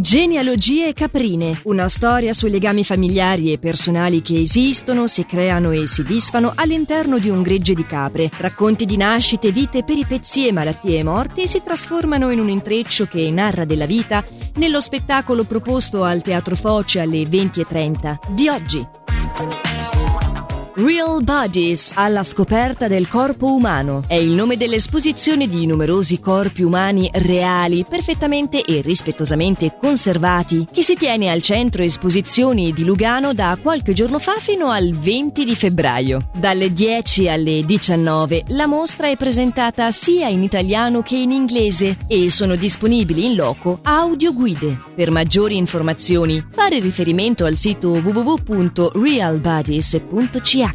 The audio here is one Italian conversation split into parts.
Genealogie caprine, una storia sui legami familiari e personali che esistono, si creano e si disfano all'interno di un gregge di capre. Racconti di nascite, vite, peripezie, malattie e morti si trasformano in un intreccio che narra della vita nello spettacolo proposto al Teatro Foce alle 20.30 di oggi. Real Bodies alla scoperta del corpo umano è il nome dell'esposizione di numerosi corpi umani reali, perfettamente e rispettosamente conservati, che si tiene al centro esposizioni di Lugano da qualche giorno fa fino al 20 di febbraio. Dalle 10 alle 19 la mostra è presentata sia in italiano che in inglese e sono disponibili in loco audioguide. Per maggiori informazioni fare riferimento al sito www.realbodies.ch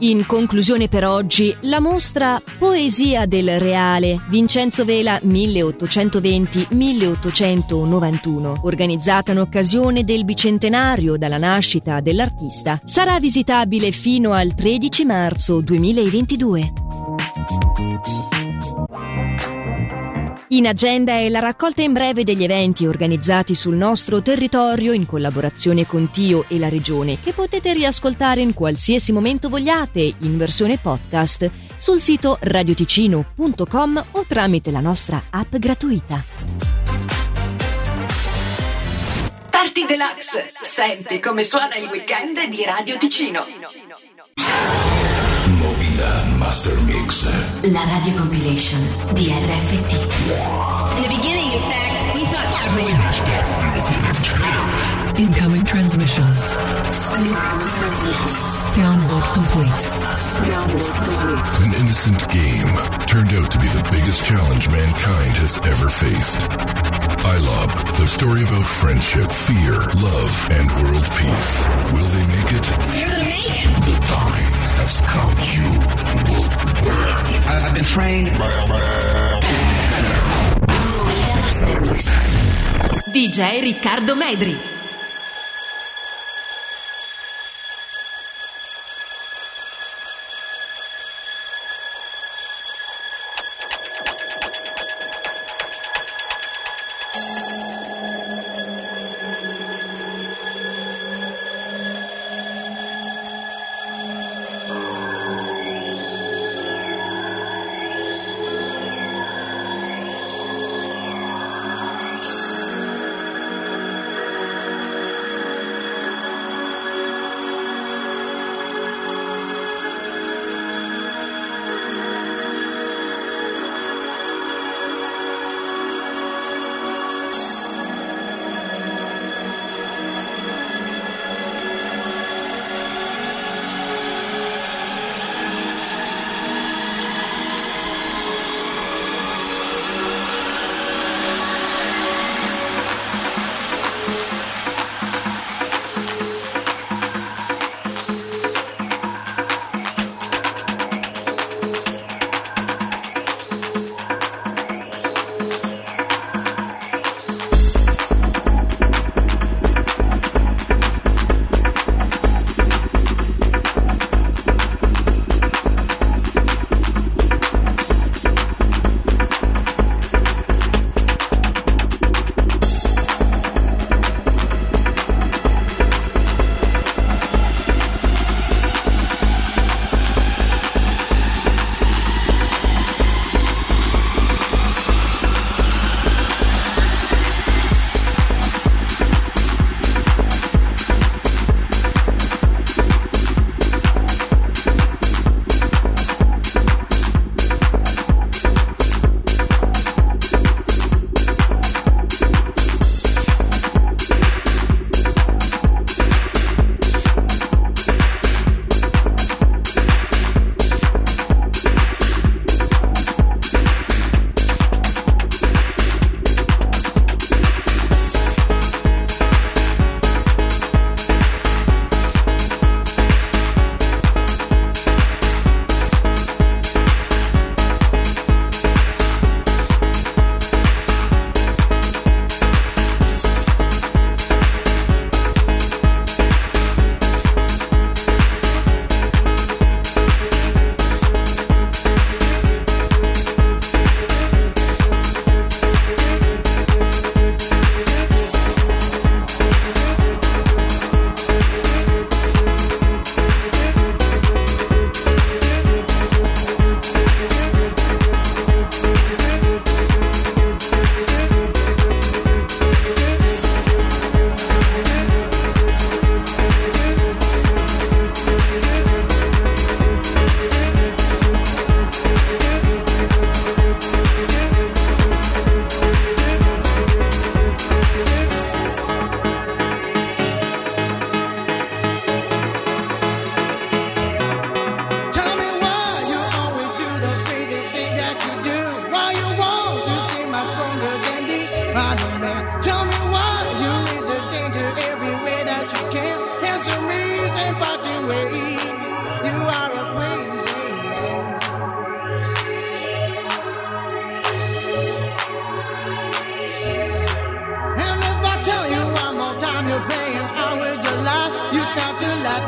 in conclusione per oggi, la mostra Poesia del Reale Vincenzo Vela 1820-1891, organizzata in occasione del bicentenario dalla nascita dell'artista, sarà visitabile fino al 13 marzo 2022. In agenda è la raccolta in breve degli eventi organizzati sul nostro territorio in collaborazione con Tio e la Regione, che potete riascoltare in qualsiasi momento vogliate in versione podcast sul sito radioticino.com o tramite la nostra app gratuita. Party Deluxe. Senti come suona il weekend di Radio Ticino. Movida Master Mix. La radio compilation di RFT. In the beginning, in fact, we thought every Incoming transmission. Download complete. Found this complete. An innocent game turned out to be the biggest challenge mankind has ever faced. iLob, the story about friendship, fear, love, and world peace. Will they make it? You're gonna make it. The time has come. You will I've been trained. DJ Riccardo Medri.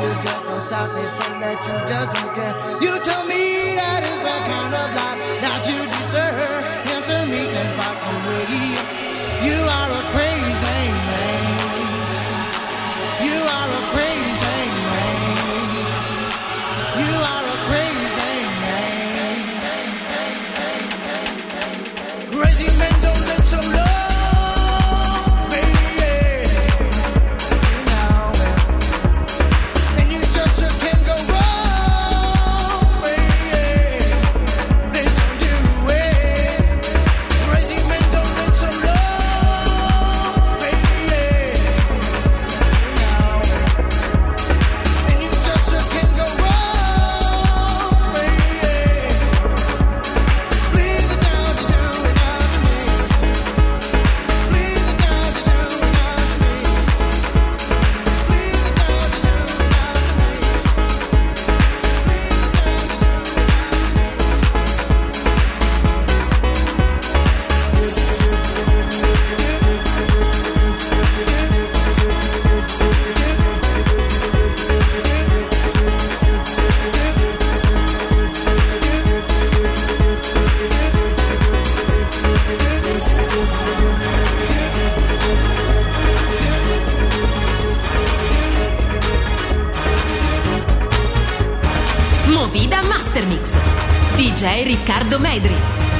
you just don't stop me, tell that you just don't care. You told me Mastermix. DJ Riccardo Medri.